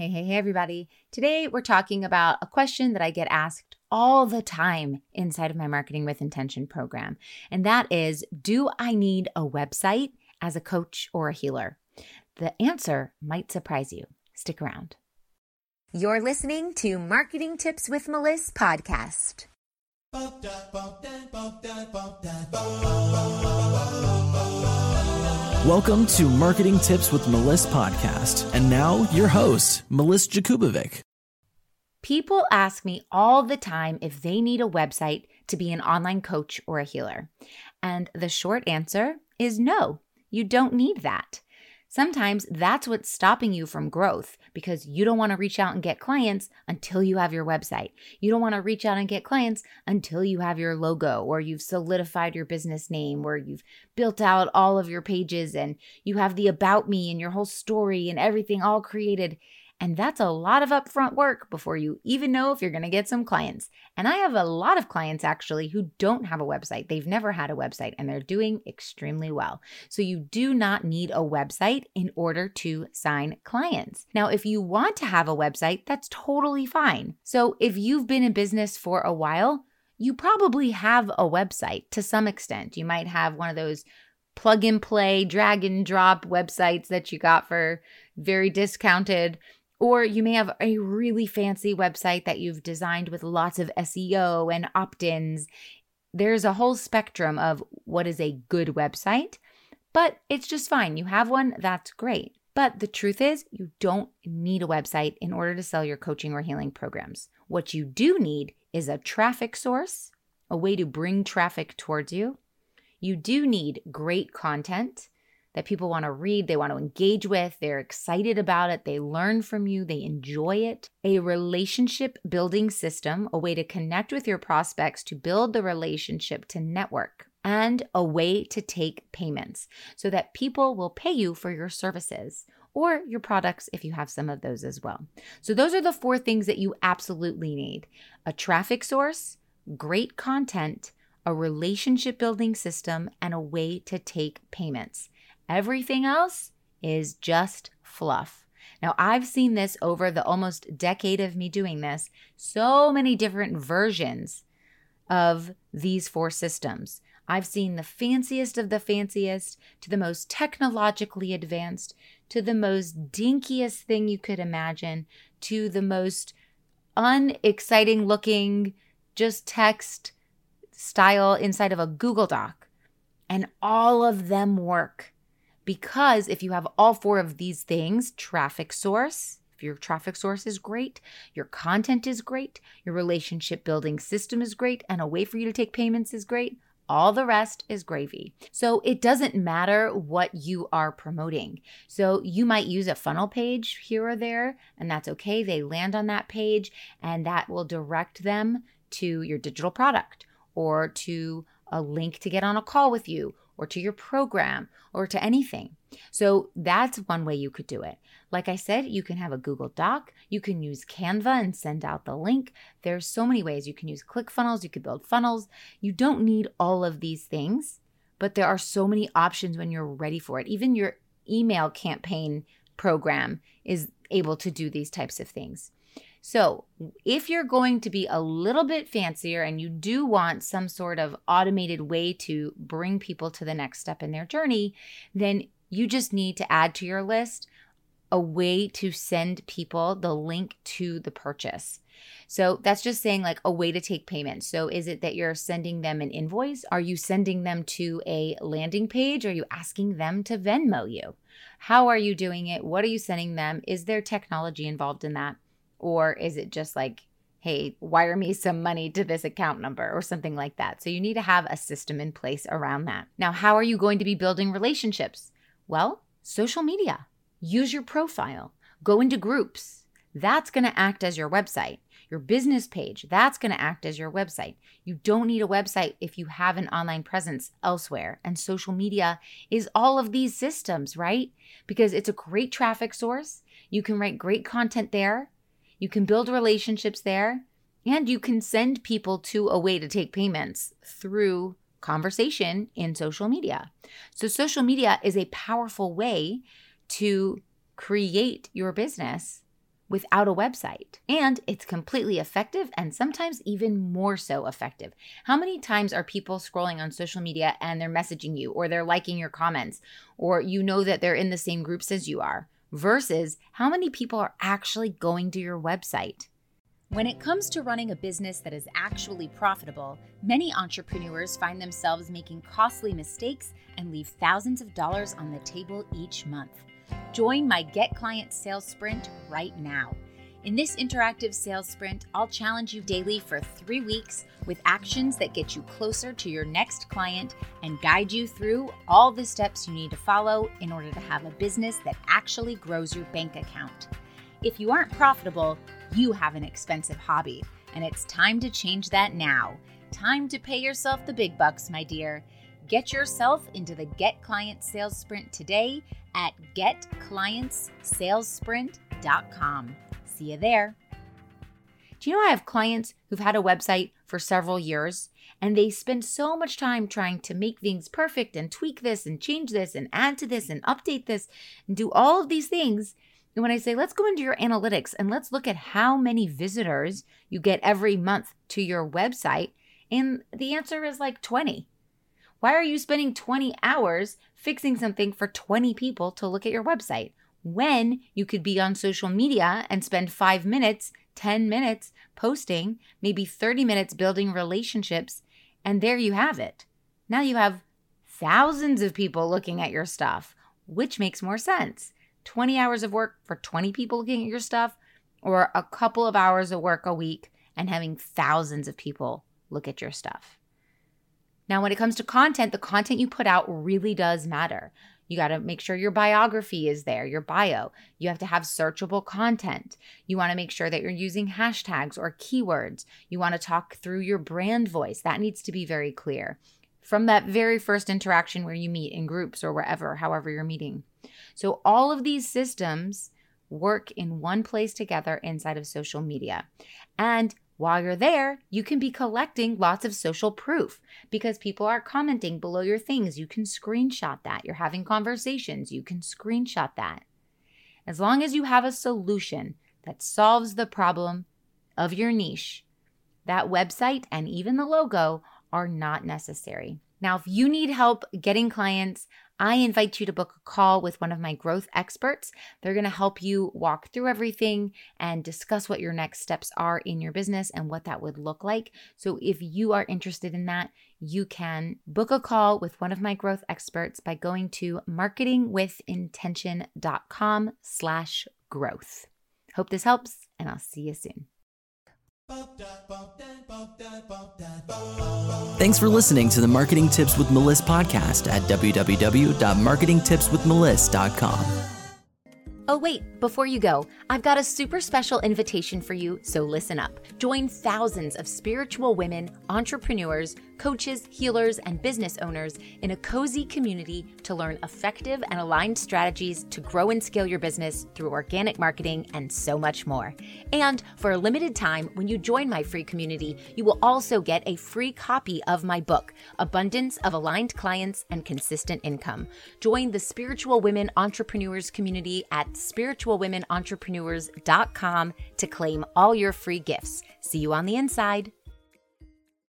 Hey, hey, hey, everybody. Today we're talking about a question that I get asked all the time inside of my Marketing with Intention program. And that is Do I need a website as a coach or a healer? The answer might surprise you. Stick around. You're listening to Marketing Tips with Melissa podcast. Welcome to Marketing Tips with Melissa podcast. And now your host, Melissa Jakubovic. People ask me all the time if they need a website to be an online coach or a healer. And the short answer is no, you don't need that. Sometimes that's what's stopping you from growth because you don't want to reach out and get clients until you have your website. You don't want to reach out and get clients until you have your logo or you've solidified your business name or you've built out all of your pages and you have the about me and your whole story and everything all created. And that's a lot of upfront work before you even know if you're going to get some clients. And I have a lot of clients actually who don't have a website. They've never had a website and they're doing extremely well. So you do not need a website in order to sign clients. Now, if you want to have a website, that's totally fine. So if you've been in business for a while, you probably have a website to some extent. You might have one of those plug and play, drag and drop websites that you got for very discounted or you may have a really fancy website that you've designed with lots of SEO and opt ins. There's a whole spectrum of what is a good website, but it's just fine. You have one, that's great. But the truth is, you don't need a website in order to sell your coaching or healing programs. What you do need is a traffic source, a way to bring traffic towards you. You do need great content that people want to read, they want to engage with, they're excited about it, they learn from you, they enjoy it. A relationship building system, a way to connect with your prospects to build the relationship to network, and a way to take payments so that people will pay you for your services or your products if you have some of those as well. So, those are the four things that you absolutely need a traffic source, great content, a relationship building system, and a way to take payments. Everything else is just fluff. Now, I've seen this over the almost decade of me doing this, so many different versions of these four systems. I've seen the fanciest of the fanciest to the most technologically advanced to the most dinkiest thing you could imagine to the most unexciting looking, just text style inside of a Google Doc. And all of them work. Because if you have all four of these things traffic source, if your traffic source is great, your content is great, your relationship building system is great, and a way for you to take payments is great, all the rest is gravy. So it doesn't matter what you are promoting. So you might use a funnel page here or there, and that's okay. They land on that page, and that will direct them to your digital product or to a link to get on a call with you or to your program or to anything. So that's one way you could do it. Like I said, you can have a Google Doc, you can use Canva and send out the link. There's so many ways. You can use ClickFunnels, you could build funnels. You don't need all of these things, but there are so many options when you're ready for it. Even your email campaign program is able to do these types of things. So, if you're going to be a little bit fancier and you do want some sort of automated way to bring people to the next step in their journey, then you just need to add to your list a way to send people the link to the purchase. So that's just saying like a way to take payment. So is it that you're sending them an invoice? Are you sending them to a landing page? Are you asking them to Venmo you? How are you doing it? What are you sending them? Is there technology involved in that? Or is it just like, hey, wire me some money to this account number or something like that? So you need to have a system in place around that. Now, how are you going to be building relationships? Well, social media. Use your profile, go into groups. That's going to act as your website. Your business page, that's going to act as your website. You don't need a website if you have an online presence elsewhere. And social media is all of these systems, right? Because it's a great traffic source. You can write great content there. You can build relationships there and you can send people to a way to take payments through conversation in social media. So, social media is a powerful way to create your business without a website. And it's completely effective and sometimes even more so effective. How many times are people scrolling on social media and they're messaging you or they're liking your comments or you know that they're in the same groups as you are versus how many people are actually going to your website? When it comes to running a business that is actually profitable, many entrepreneurs find themselves making costly mistakes and leave thousands of dollars on the table each month. Join my Get Client Sales Sprint right now. In this interactive sales sprint, I'll challenge you daily for three weeks with actions that get you closer to your next client and guide you through all the steps you need to follow in order to have a business that actually grows your bank account. If you aren't profitable, you have an expensive hobby, and it's time to change that now. Time to pay yourself the big bucks, my dear. Get yourself into the Get Client Sales Sprint today at getclientssalesprint.com. See you there. Do you know I have clients who've had a website for several years and they spend so much time trying to make things perfect and tweak this and change this and add to this and update this and do all of these things. And when I say, let's go into your analytics and let's look at how many visitors you get every month to your website, and the answer is like 20. Why are you spending 20 hours fixing something for 20 people to look at your website when you could be on social media and spend five minutes, 10 minutes posting, maybe 30 minutes building relationships, and there you have it. Now you have thousands of people looking at your stuff. Which makes more sense? 20 hours of work for 20 people looking at your stuff, or a couple of hours of work a week and having thousands of people look at your stuff? Now, when it comes to content, the content you put out really does matter. You got to make sure your biography is there, your bio. You have to have searchable content. You want to make sure that you're using hashtags or keywords. You want to talk through your brand voice. That needs to be very clear from that very first interaction where you meet in groups or wherever, however you're meeting. So, all of these systems work in one place together inside of social media. And while you're there, you can be collecting lots of social proof because people are commenting below your things. You can screenshot that. You're having conversations. You can screenshot that. As long as you have a solution that solves the problem of your niche, that website and even the logo are not necessary. Now, if you need help getting clients, I invite you to book a call with one of my growth experts. They're going to help you walk through everything and discuss what your next steps are in your business and what that would look like. So if you are interested in that, you can book a call with one of my growth experts by going to marketingwithintention.com slash growth. Hope this helps, and I'll see you soon. Thanks for listening to the Marketing Tips with Melissa podcast at www.marketingtipswithmelissa.com. Oh, wait, before you go, I've got a super special invitation for you, so listen up. Join thousands of spiritual women, entrepreneurs, coaches, healers, and business owners in a cozy community to learn effective and aligned strategies to grow and scale your business through organic marketing and so much more. And for a limited time, when you join my free community, you will also get a free copy of my book, Abundance of Aligned Clients and Consistent Income. Join the Spiritual Women Entrepreneurs community at spiritualwomenentrepreneurs.com to claim all your free gifts. See you on the inside.